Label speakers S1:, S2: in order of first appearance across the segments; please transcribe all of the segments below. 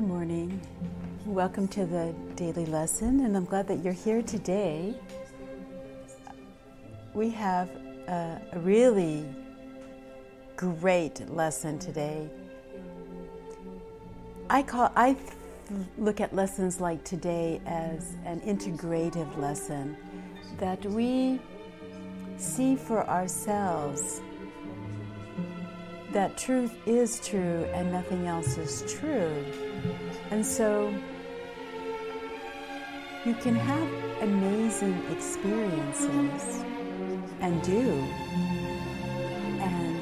S1: Good morning. Welcome to the daily lesson, and I'm glad that you're here today. We have a, really great lesson today. I call I look at lessons like today as an integrative lesson that we see for ourselves that truth is true and nothing else is true. And so you can have amazing experiences and do. And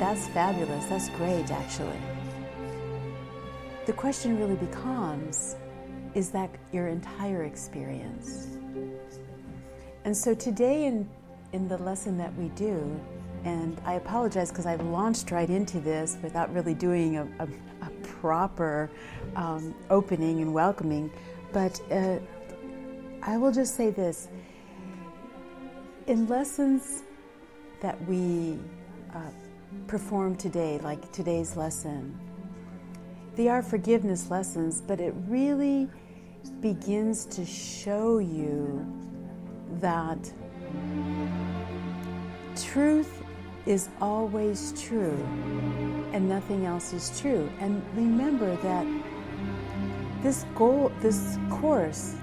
S1: that's fabulous. That's great, actually. The question really becomes is that your entire experience? And so today, in, in the lesson that we do, and I apologize because I've launched right into this without really doing a, a, a proper um, opening and welcoming. But uh, I will just say this in lessons that we uh, perform today, like today's lesson, they are forgiveness lessons, but it really begins to show you that truth is always true and nothing else is true. And remember that this goal, this course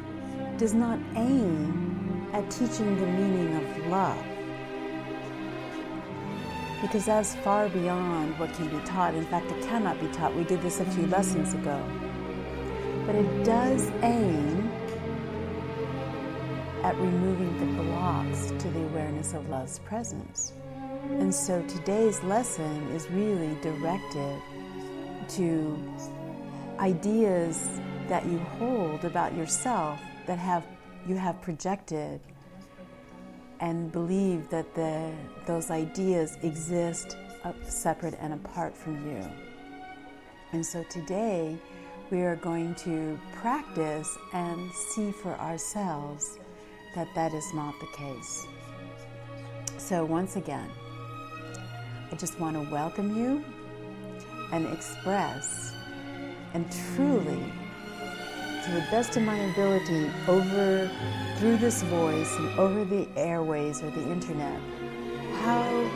S1: does not aim at teaching the meaning of love. Because that's far beyond what can be taught. In fact, it cannot be taught. We did this a few lessons ago. But it does aim at removing the blocks to the awareness of love's presence. And so today's lesson is really directed to ideas that you hold about yourself that have you have projected and believe that the, those ideas exist separate and apart from you. And so today we are going to practice and see for ourselves that that is not the case. So once again, I just want to welcome you and express and truly, to the best of my ability, over through this voice and over the airways or the internet, how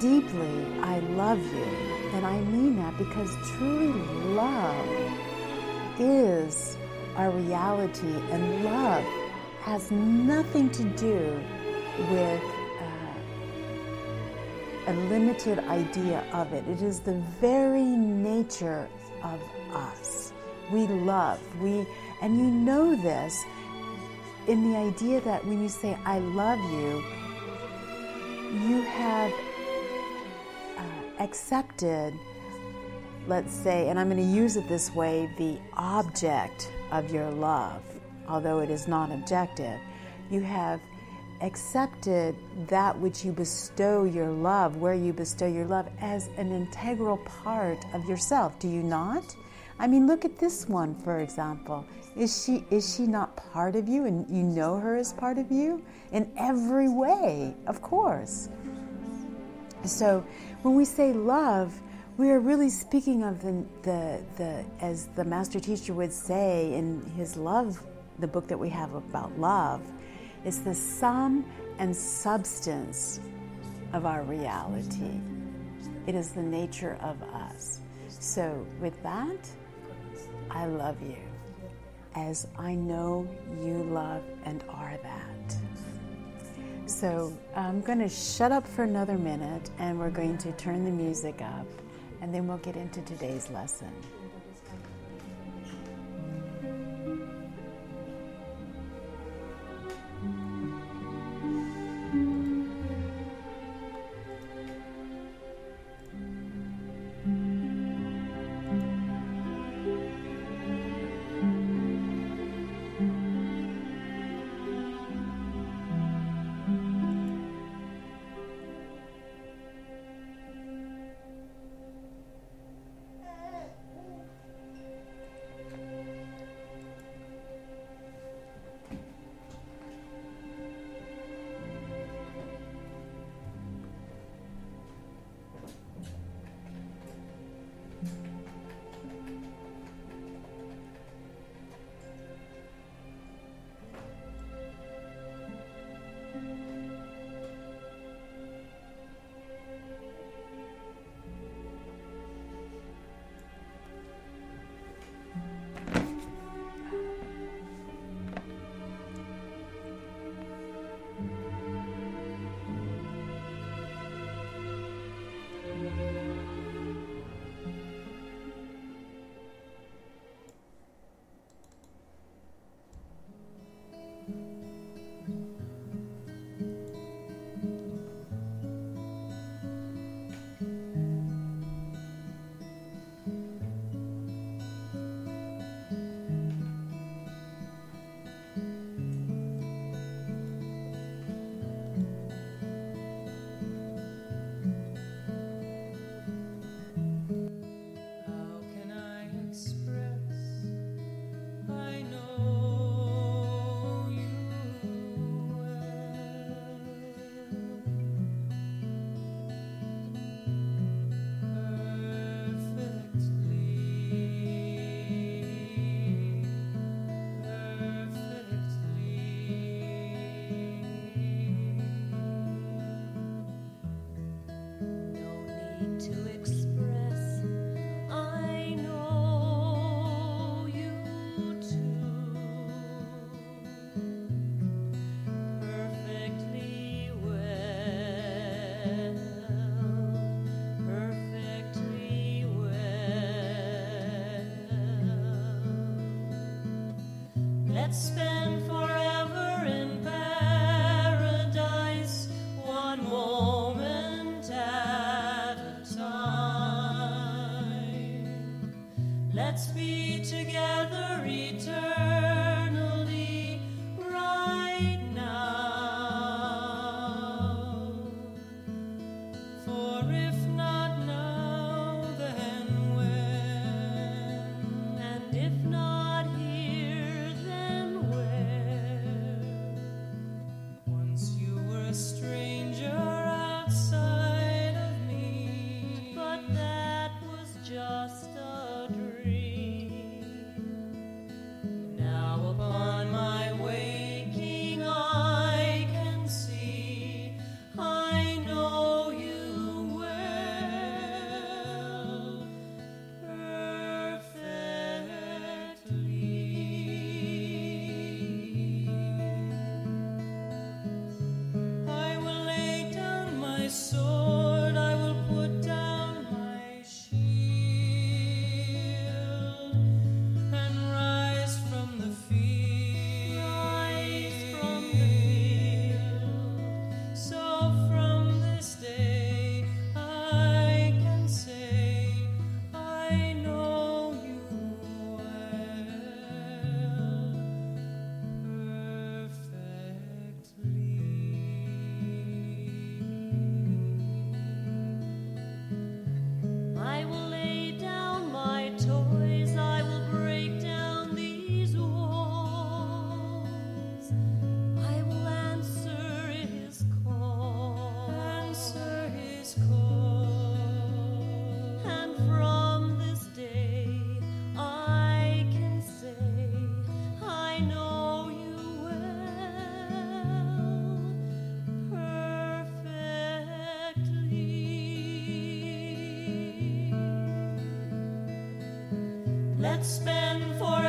S1: deeply I love you. And I mean that because truly love is our reality, and love has nothing to do with a limited idea of it. It is the very nature of us. We love, we, and you know this in the idea that when you say, I love you, you have uh, accepted, let's say, and I'm going to use it this way, the object of your love, although it is not objective. You have accepted that which you bestow your love, where you bestow your love, as an integral part of yourself. Do you not? I mean, look at this one, for example. Is she is she not part of you, and you know her as part of you in every way? Of course. So, when we say love, we are really speaking of the the, the as the master teacher would say in his love, the book that we have about love is the sum and substance of our reality. It is the nature of us. So, with that, I love you as I know you love and are that. So, I'm going to shut up for another minute and we're going to turn the music up and then we'll get into today's lesson.
S2: Let's spend forever in paradise. One moment at time. Let's be together eternally perfectly. Let's spend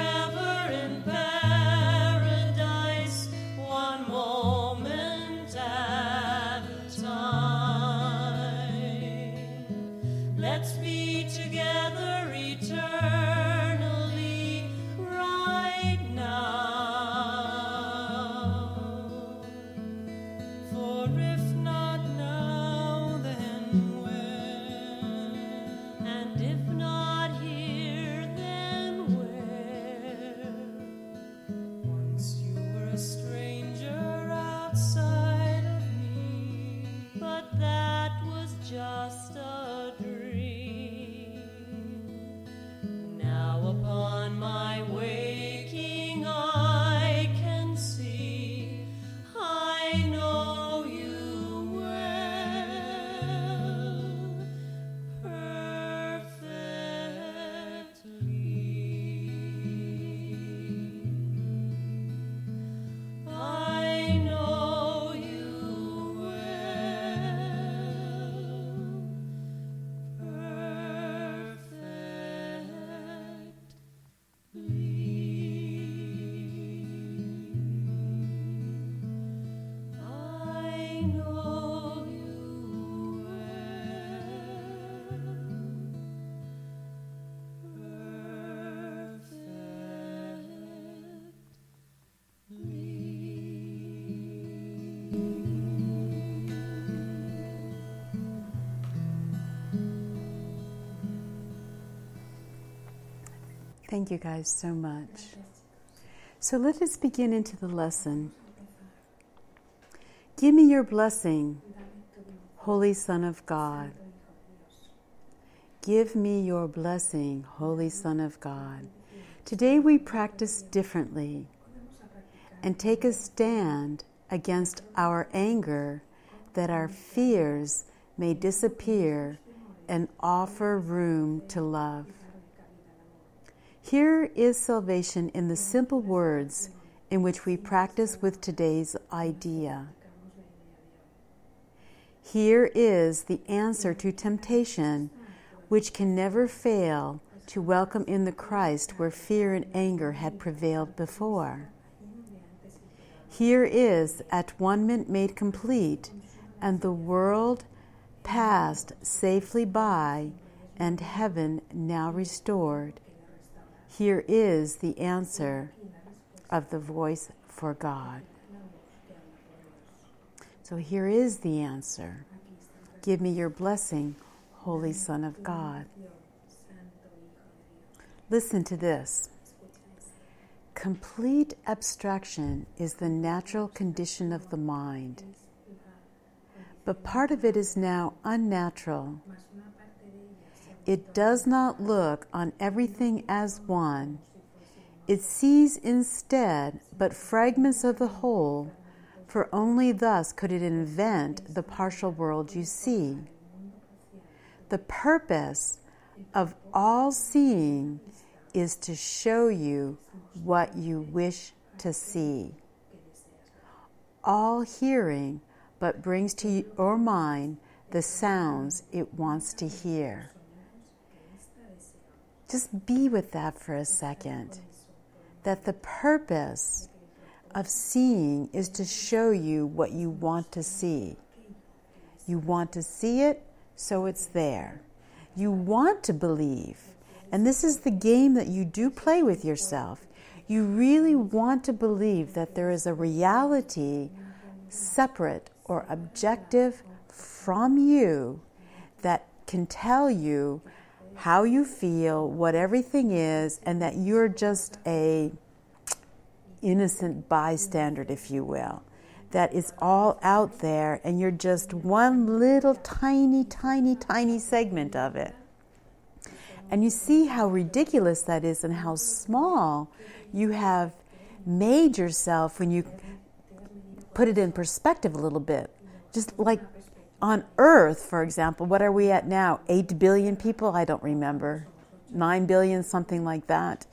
S1: Thank you guys so much. So let us begin into the lesson. Give me your blessing, Holy Son of God. Give me your blessing, Holy Son of God. Today we practice differently and take a stand against our anger that our fears may disappear and offer room to love. Here is salvation in the simple words in which we practice with today's idea. Here is the answer to temptation, which can never fail to welcome in the Christ where fear and anger had prevailed before. Here is atonement made complete, and the world passed safely by, and heaven now restored. Here is the answer of the voice for God. So here is the answer Give me your blessing, Holy Son of God. Listen to this. Complete abstraction is the natural condition of the mind, but part of it is now unnatural. It does not look on everything as one. It sees instead but fragments of the whole for only thus could it invent the partial world you see. The purpose of all seeing is to show you what you wish to see. All hearing but brings to your mind the sounds it wants to hear. Just be with that for a second. That the purpose of seeing is to show you what you want to see. You want to see it, so it's there. You want to believe, and this is the game that you do play with yourself. You really want to believe that there is a reality separate or objective from you that can tell you how you feel, what everything is, and that you're just a innocent bystander, if you will, that is all out there and you're just one little tiny, tiny, tiny segment of it. And you see how ridiculous that is and how small you have made yourself when you put it in perspective a little bit. Just like on Earth, for example, what are we at now? 8 billion people? I don't remember. 9 billion, something like that.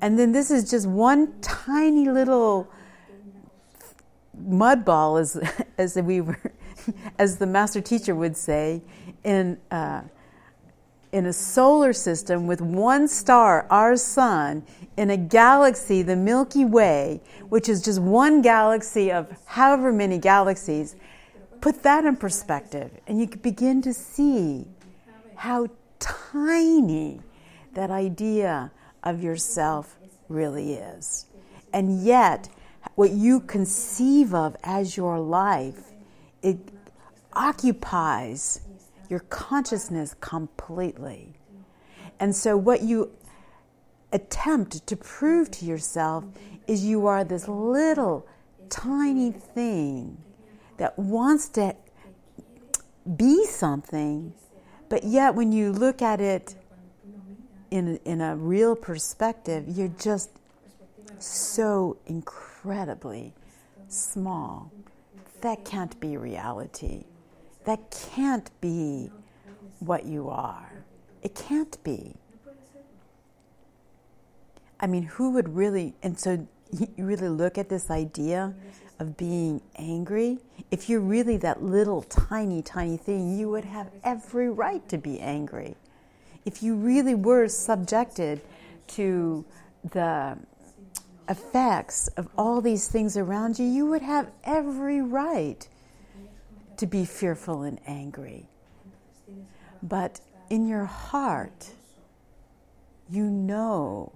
S1: And then this is just one tiny little mud ball, as, as we were, as the master teacher would say, in, uh, in a solar system with one star, our sun, in a galaxy, the Milky Way, which is just one galaxy of however many galaxies. Put that in perspective, and you begin to see how tiny that idea of yourself really is. And yet, what you conceive of as your life, it occupies your consciousness completely. And so, what you attempt to prove to yourself is you are this little tiny thing that wants to be something, but yet when you look at it in, in a real perspective, you're just so incredibly small. That can't be reality. That can't be what you are. It can't be. I mean, who would really, and so you really look at this idea of being angry. If you're really that little tiny, tiny thing, you would have every right to be angry if you really were subjected to the effects of all these things around you, you would have every right to be fearful and angry. But in your heart, you know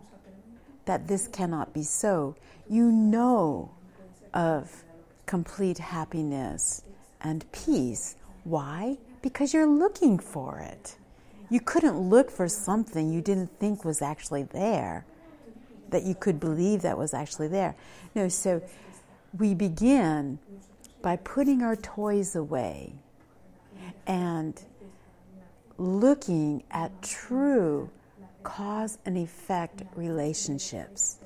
S1: that this cannot be so. You know of complete happiness and peace. Why? Because you're looking for it. You couldn't look for something you didn't think was actually there, that you could believe that was actually there. No, so we begin by putting our toys away and looking at true cause and effect relationships.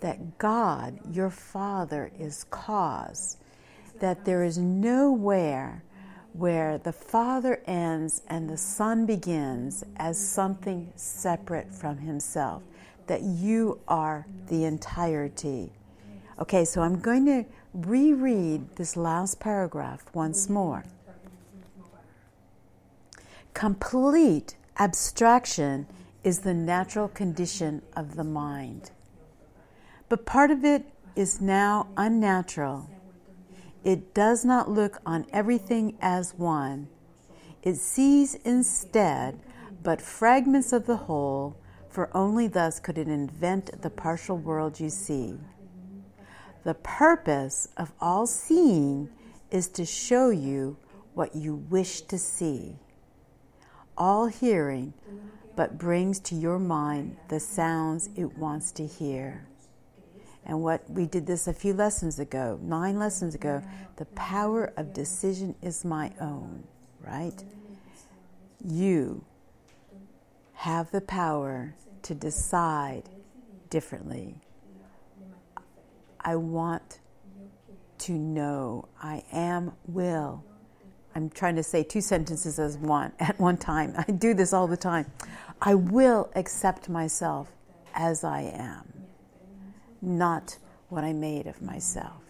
S1: That God, your Father, is cause. That there is nowhere where the Father ends and the Son begins as something separate from Himself, that you are the entirety. Okay, so I'm going to reread this last paragraph once more. Complete abstraction is the natural condition of the mind. But part of it is now unnatural it does not look on everything as one. It sees instead but fragments of the whole, for only thus could it invent the partial world you see. The purpose of all seeing is to show you what you wish to see. All hearing but brings to your mind the sounds it wants to hear. And what we did this a few lessons ago, nine lessons ago, the power of decision is my own, right? You have the power to decide differently. I want to know I am will. I'm trying to say two sentences as one at one time. I do this all the time. I will accept myself as I am not what I made of myself.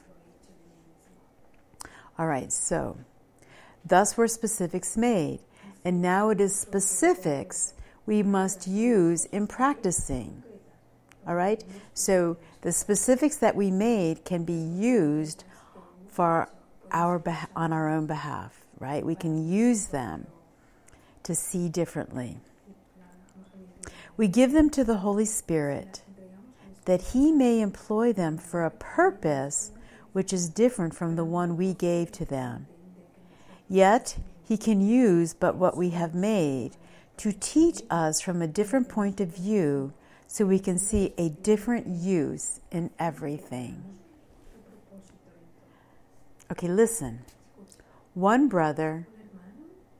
S1: All right, so thus were specifics made, and now it is specifics we must use in practicing. All right, so the specifics that we made can be used for our on our own behalf, right? We can use them to see differently. We give them to the Holy Spirit that he may employ them for a purpose which is different from the one we gave to them. Yet he can use but what we have made to teach us from a different point of view so we can see a different use in everything. Okay, listen. One brother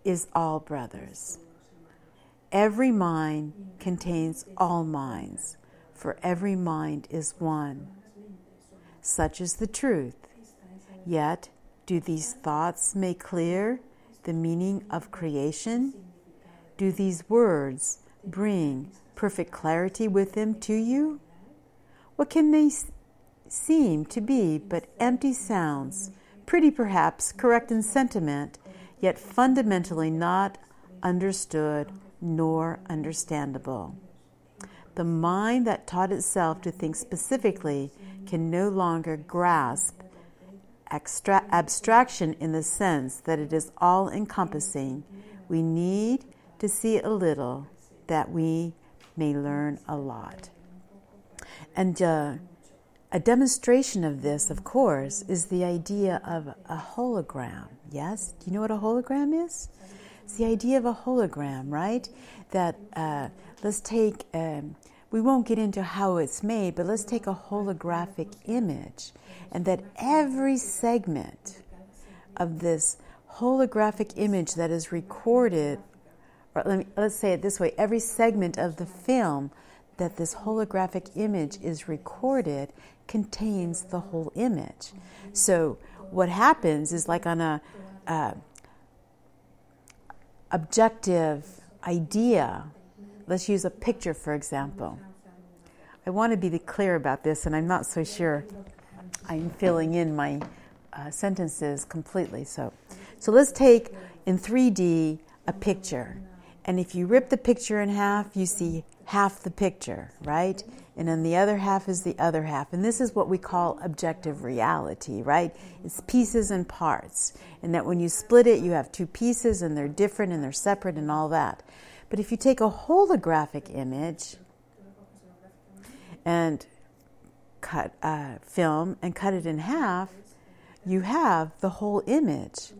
S1: is all brothers. Every mind contains all minds for every mind is one. Such is the truth. Yet, do these thoughts make clear the meaning of creation? Do these words bring perfect clarity with them to you? What can they seem to be but empty sounds, pretty perhaps, correct in sentiment, yet fundamentally not understood nor understandable? The mind that taught itself to think specifically can no longer grasp extra- abstraction in the sense that it is all encompassing. We need to see a little that we may learn a lot. And uh, a demonstration of this, of course, is the idea of a hologram. Yes? Do you know what a hologram is? It's the idea of a hologram, right? That uh, let's take um, we won't get into how it's made, but let's take a holographic image, and that every segment of this holographic image that is recorded, or let me, let's say it this way every segment of the film that this holographic image is recorded contains the whole image. So, what happens is like on a uh, objective idea Let's use a picture, for example. I want to be clear about this, and I'm not so sure I'm filling in my uh, sentences completely. So, so let's take in 3D a picture. And if you rip the picture in half, you see half the picture, right? And then the other half is the other half. And this is what we call objective reality, right? It's pieces and parts. And that when you split it, you have two pieces and they're different and they're separate and all that. But if you take a holographic image and cut uh, film and cut it in half, you have the whole image,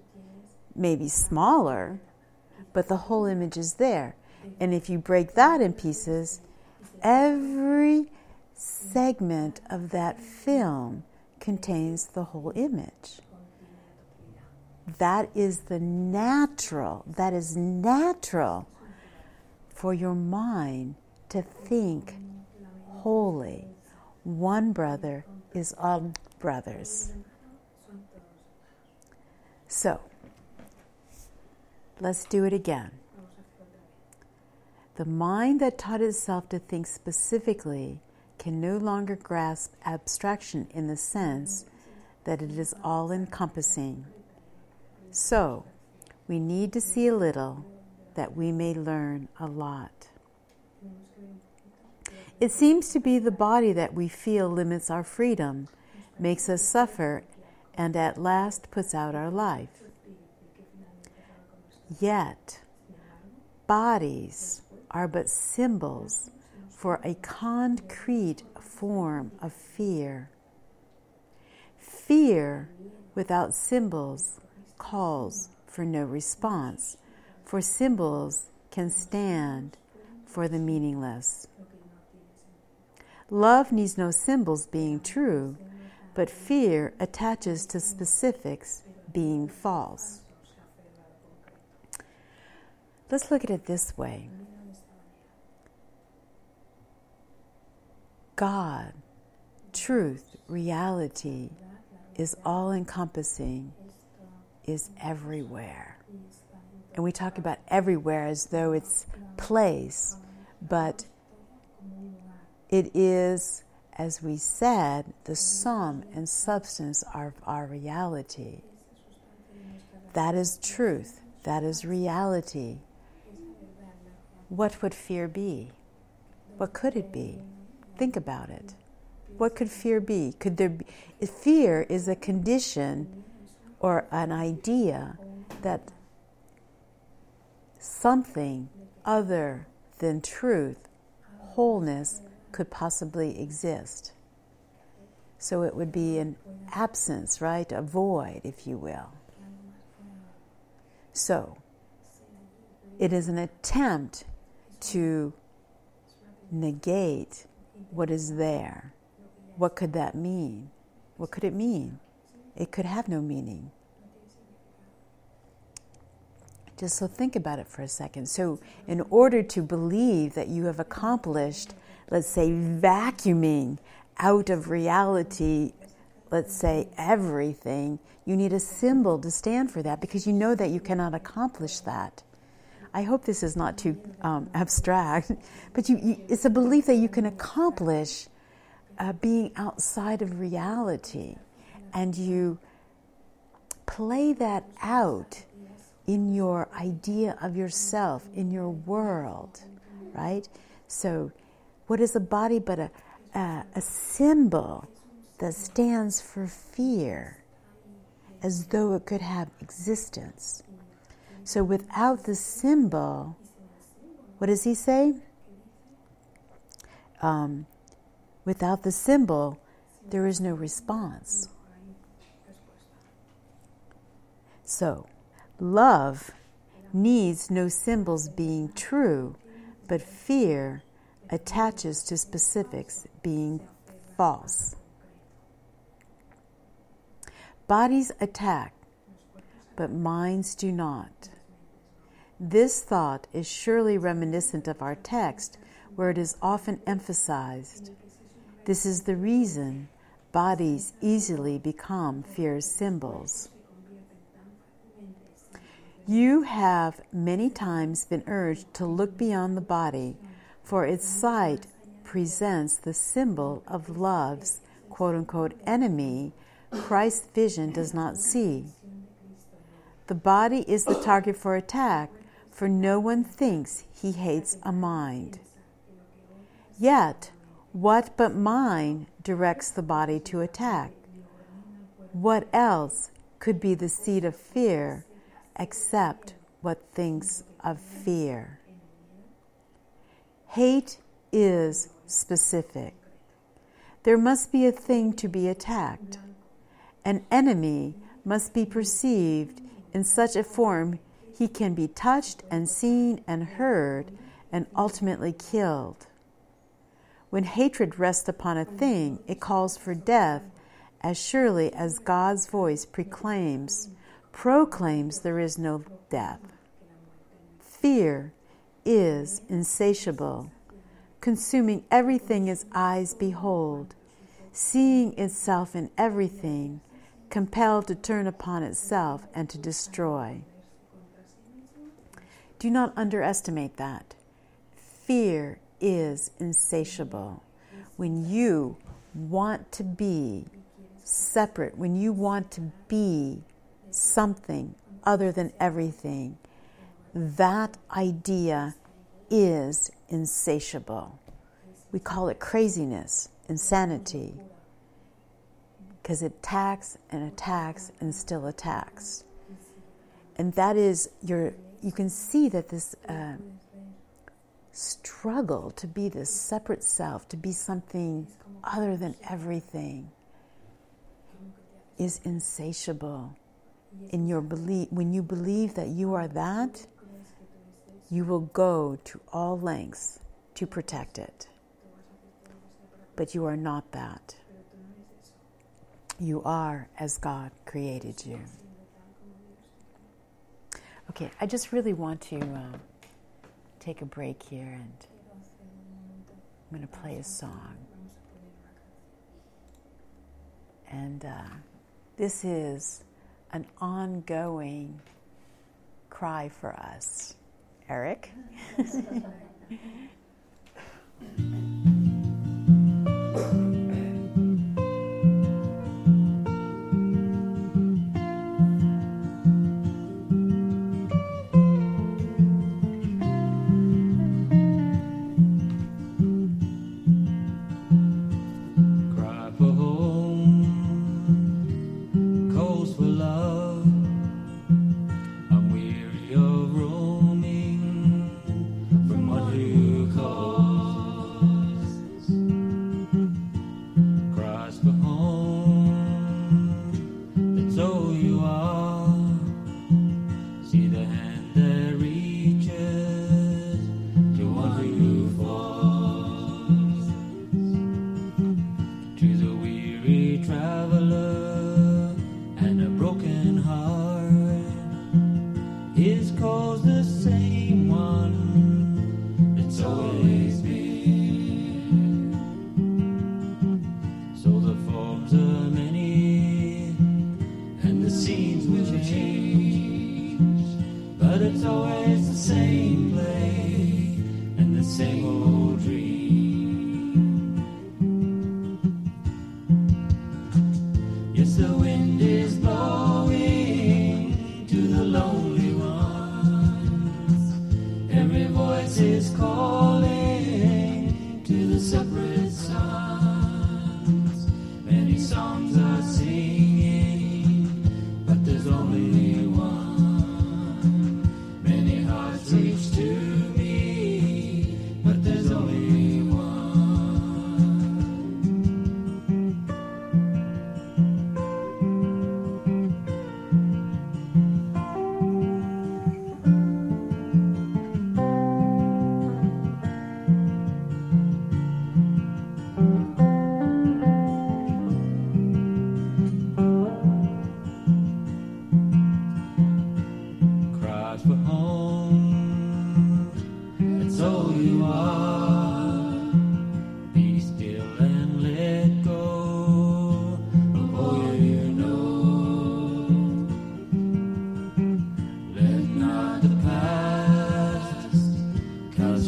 S1: maybe smaller, but the whole image is there. And if you break that in pieces, every segment of that film contains the whole image. That is the natural, that is natural for your mind to think wholly. One brother is all brothers. So, let's do it again. The mind that taught itself to think specifically can no longer grasp abstraction in the sense that it is all encompassing. So, we need to see a little that we may learn a lot. It seems to be the body that we feel limits our freedom, makes us suffer, and at last puts out our life. Yet, bodies are but symbols for a concrete form of fear. Fear without symbols calls for no response, for symbols can stand for the meaningless. Love needs no symbols being true, but fear attaches to specifics being false. Let's look at it this way God, truth, reality is all encompassing, is everywhere. And we talk about everywhere as though it's place, but it is, as we said, the sum and substance of our reality. That is truth. That is reality. What would fear be? What could it be? Think about it. What could fear be? Could there be? Fear is a condition or an idea that something other than truth, wholeness, could possibly exist. So it would be an absence, right? A void, if you will. So it is an attempt to negate what is there. What could that mean? What could it mean? It could have no meaning. Just so think about it for a second. So, in order to believe that you have accomplished, let's say, vacuuming out of reality, let's say, everything, you need a symbol to stand for that because you know that you cannot accomplish that. I hope this is not too um, abstract, but you, you, it's a belief that you can accomplish uh, being outside of reality, and you play that out in your idea of yourself, in your world, right? So, what is a body but a, a, a symbol that stands for fear, as though it could have existence? So without the symbol, what does he say? Um, without the symbol, there is no response. So, love needs no symbols being true, but fear attaches to specifics being false. Bodies attack, but minds do not. This thought is surely reminiscent of our text, where it is often emphasized. This is the reason bodies easily become fear symbols. You have many times been urged to look beyond the body, for its sight presents the symbol of love's quote unquote enemy Christ's vision does not see. The body is the target for attack, for no one thinks he hates a mind. Yet, what but mind directs the body to attack? What else could be the seed of fear except what thinks of fear? Hate is specific. There must be a thing to be attacked. An enemy must be perceived in such a form he can be touched and seen and heard and ultimately killed. When hatred rests upon a thing, it calls for death as surely as God's voice proclaims, proclaims there is no death. Fear is insatiable, consuming everything its eyes behold, seeing itself in everything, compelled to turn upon itself and to destroy. Do not underestimate that. Fear is insatiable. When you want to be separate, when you want to be something other than everything, that idea is insatiable. We call it craziness, insanity, because it attacks and attacks and still attacks. And that is your, you can see that this uh, struggle to be this separate self, to be something other than everything, is insatiable in your belief, when you believe that you are that, you will go to all lengths to protect it. But you are not that. You are as God created you. Okay, I just really want to uh, take a break here and I'm going to play a song. And uh, this is an ongoing cry for us. Eric?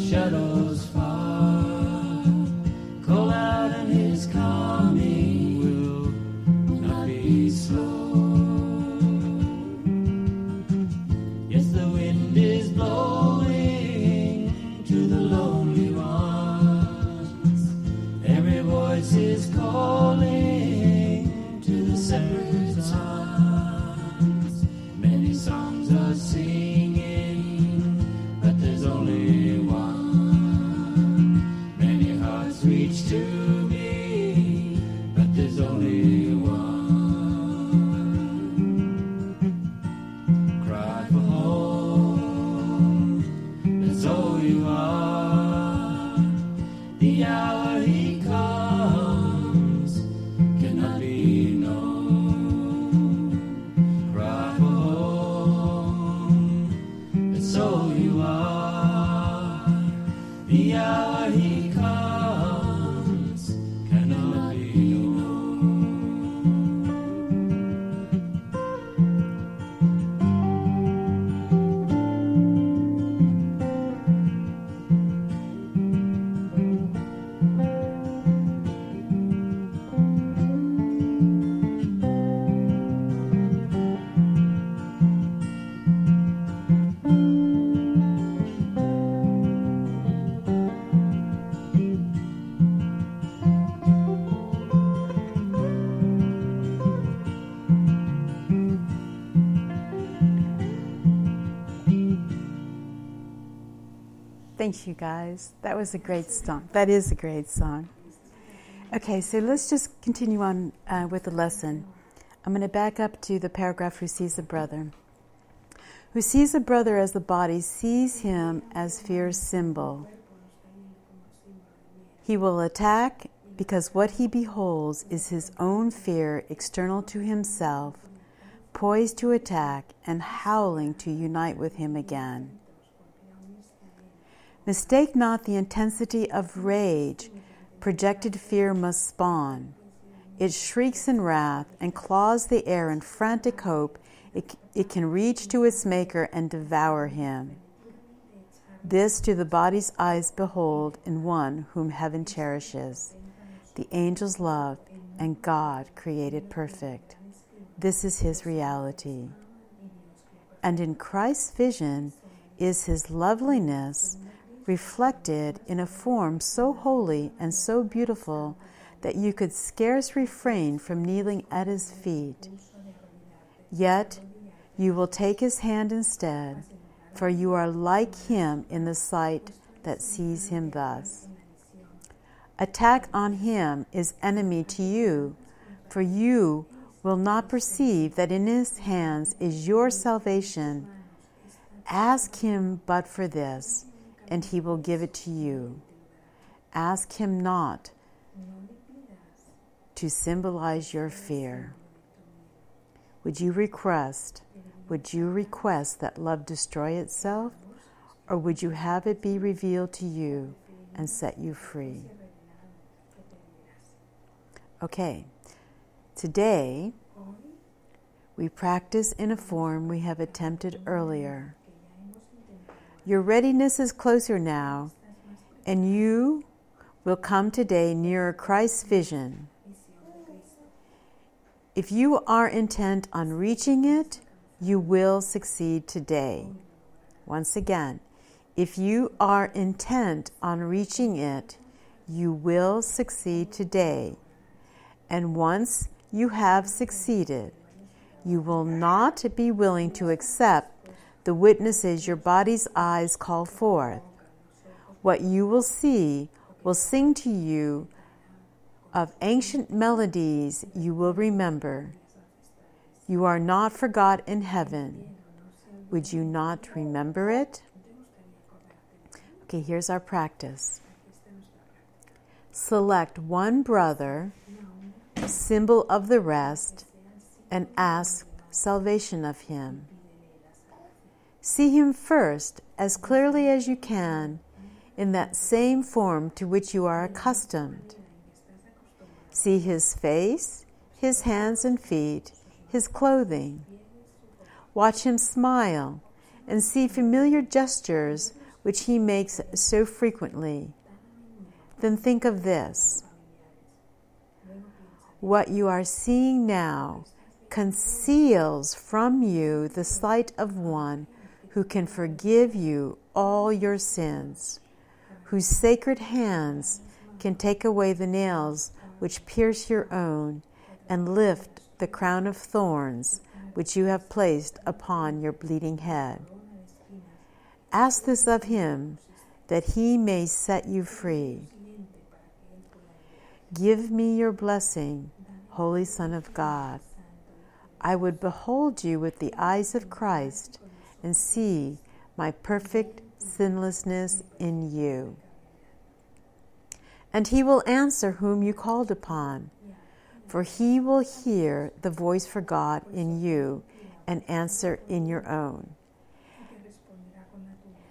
S2: Shadows.
S1: Thank you guys. That was a great song. That is a great song. Okay, so let's just continue on uh, with the lesson. I'm going to back up to the paragraph who sees a brother. Who sees a brother as the body sees him as fear's symbol. He will attack because what he beholds is his own fear external to himself, poised to attack and howling to unite with him again. Mistake not the intensity of rage projected fear must spawn. It shrieks in wrath and claws the air in frantic hope it, it can reach to its maker and devour him. This do the body's eyes behold in one whom heaven cherishes, the angels love, and God created perfect. This is his reality. And in Christ's vision is his loveliness reflected in a form so holy and so beautiful that you could scarce refrain from kneeling at his feet. Yet you will take his hand instead, for you are like him in the sight that sees him thus. Attack on him is enemy to you, for you will not perceive that in his hands is your salvation. Ask him but for this, and he will give it to you. Ask him not to symbolize your fear. Would you request would you request that love destroy itself or would you have it be revealed to you and set you free? Okay. Today we practice in a form we have attempted earlier. Your readiness is closer now, and you will come today nearer Christ's vision if you are intent on reaching it, you will succeed today. Once again, if you are intent on reaching it, you will succeed today. And once you have succeeded, you will not be willing to accept the witnesses your body's eyes call forth. What you will see will sing to you of ancient melodies you will remember. You are not forgot in heaven. Would you not remember it? Okay, here's our practice. Select one brother, symbol of the rest, and ask salvation of him. See him first as clearly as you can in that same form to which you are accustomed. See his face, his hands and feet, his clothing. Watch him smile and see familiar gestures which he makes so frequently. Then think of this. What you are seeing now conceals from you the sight of one who can forgive you all your sins, whose sacred hands can take away the nails which pierce your own, and lift the crown of thorns which you have placed upon your bleeding head. Ask this of him, that he may set you free. Give me your blessing, Holy Son of God. I would behold you with the eyes of Christ and see my perfect sinlessness in you and he will answer whom you called upon. For he will hear the voice for God in you and answer in your own.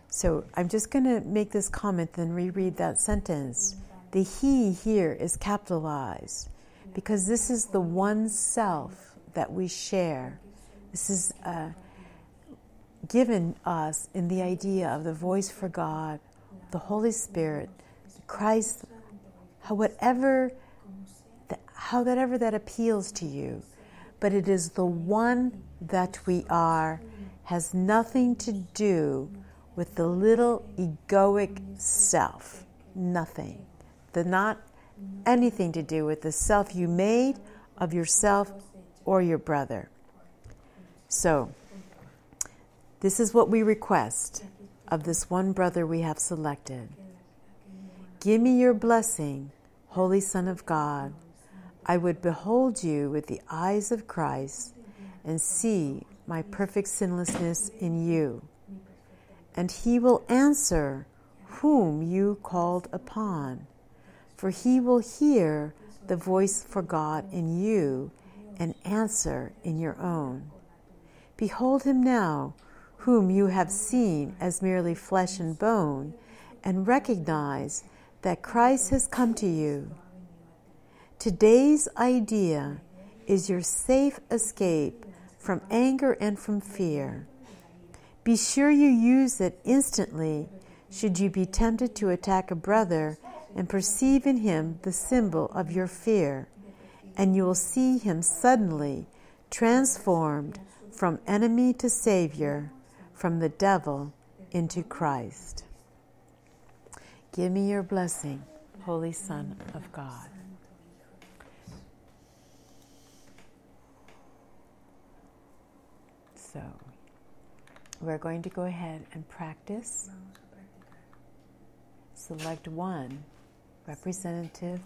S1: So I'm just going to make this comment, then reread that sentence. The he here is capitalized because this is the one self that we share. This is uh, given us in the idea of the voice for God, the Holy Spirit, Christ whatever how whatever that appeals to you but it is the one that we are has nothing to do with the little egoic self. Nothing. The not anything to do with the self you made of yourself or your brother. So this is what we request of this one brother we have selected Give me your blessing, Holy Son of God. I would behold you with the eyes of Christ and see my perfect sinlessness in you. And he will answer whom you called upon, for he will hear the voice for God in you and answer in your own. Behold him now, whom you have seen as merely flesh and bone, and recognize that Christ has come to you. Today's idea is your safe escape from anger and from fear. Be sure you use it instantly should you be tempted to attack a brother and perceive in him the symbol of your fear, and you will see him suddenly transformed from enemy to Savior, from the devil into Christ. Give me your blessing, Holy Son of God. So, we're going to go ahead and practice. Select one representative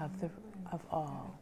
S1: of the of all.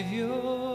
S2: Savior's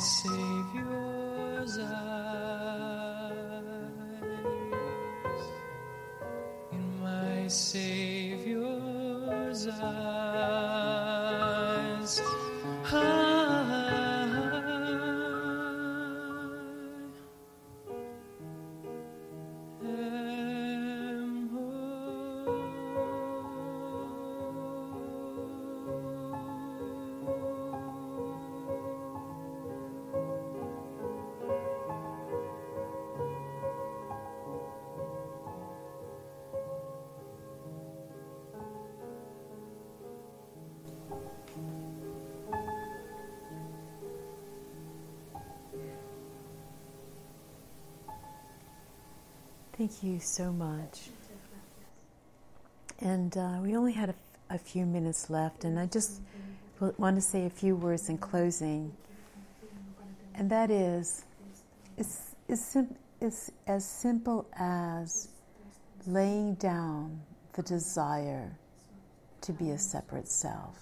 S2: Savior's eyes, in my Savior's
S1: Thank you so much. And uh, we only had a, a few minutes left, and I just want to say a few words in closing. And that is, it's, it's, sim- it's as simple as laying down the desire to be a separate self.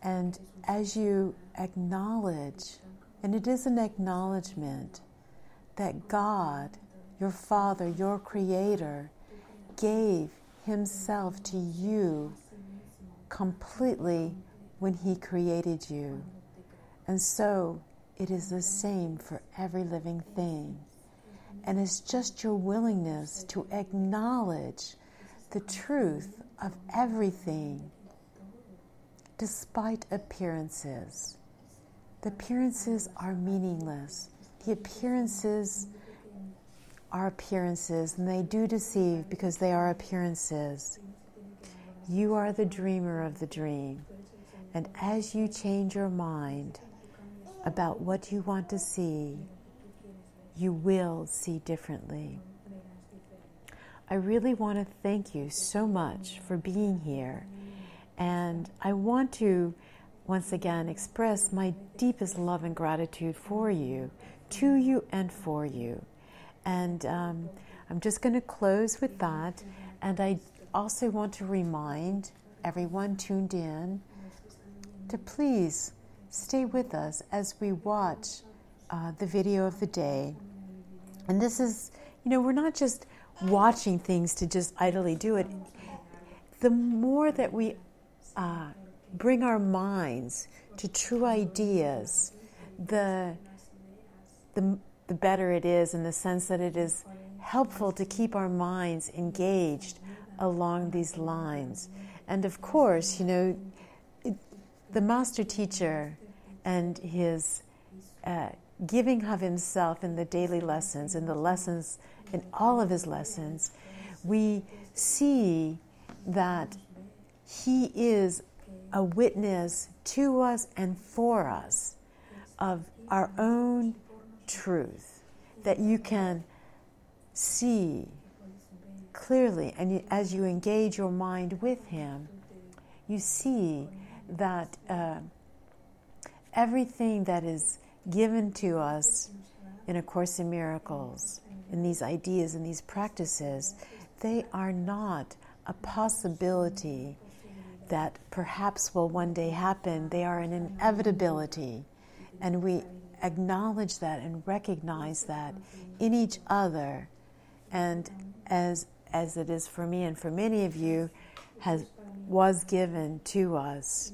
S1: And as you acknowledge, and it is an acknowledgement that God, your Father, your Creator, gave Himself to you completely when He created you. And so it is the same for every living thing. And it's just your willingness to acknowledge the truth of everything despite appearances. The appearances are meaningless. The appearances are appearances, and they do deceive because they are appearances. You are the dreamer of the dream. And as you change your mind about what you want to see, you will see differently. I really want to thank you so much for being here. And I want to once again express my deepest love and gratitude for you, to you, and for you. And um, I'm just going to close with that. And I also want to remind everyone tuned in to please stay with us as we watch uh, the video of the day. And this is, you know, we're not just watching things to just idly do it. The more that we uh, bring our minds to true ideas, the, the, the better it is in the sense that it is helpful to keep our minds engaged along these lines. And of course, you know, it, the master teacher and his uh, giving of himself in the daily lessons, in the lessons, in all of his lessons, we see that he is a witness to us and for us of our own truth that you can see clearly. And as you engage your mind with Him, you see that uh, everything that is given to us in A Course in Miracles, in these ideas and these practices, they are not a possibility that perhaps will one day happen. They are an inevitability. And we acknowledge that and recognize that in each other. And as, as it is for me and for many of you, has, was given to us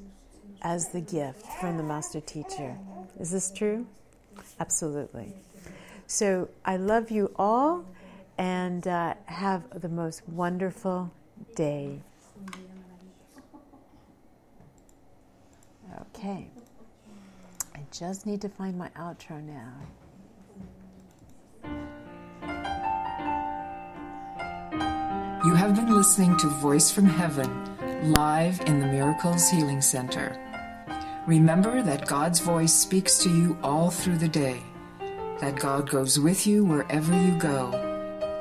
S1: as the gift from the Master Teacher. Is this true? Absolutely. So I love you all and uh, have the most wonderful day. Okay. Just need to find my outro now.
S3: You have been listening to Voice from Heaven live in the Miracles Healing Center. Remember that God's voice speaks to you all through the day, that God goes with you wherever you go,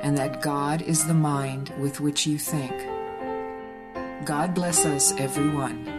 S3: and that God is the mind with which you think. God bless us, everyone.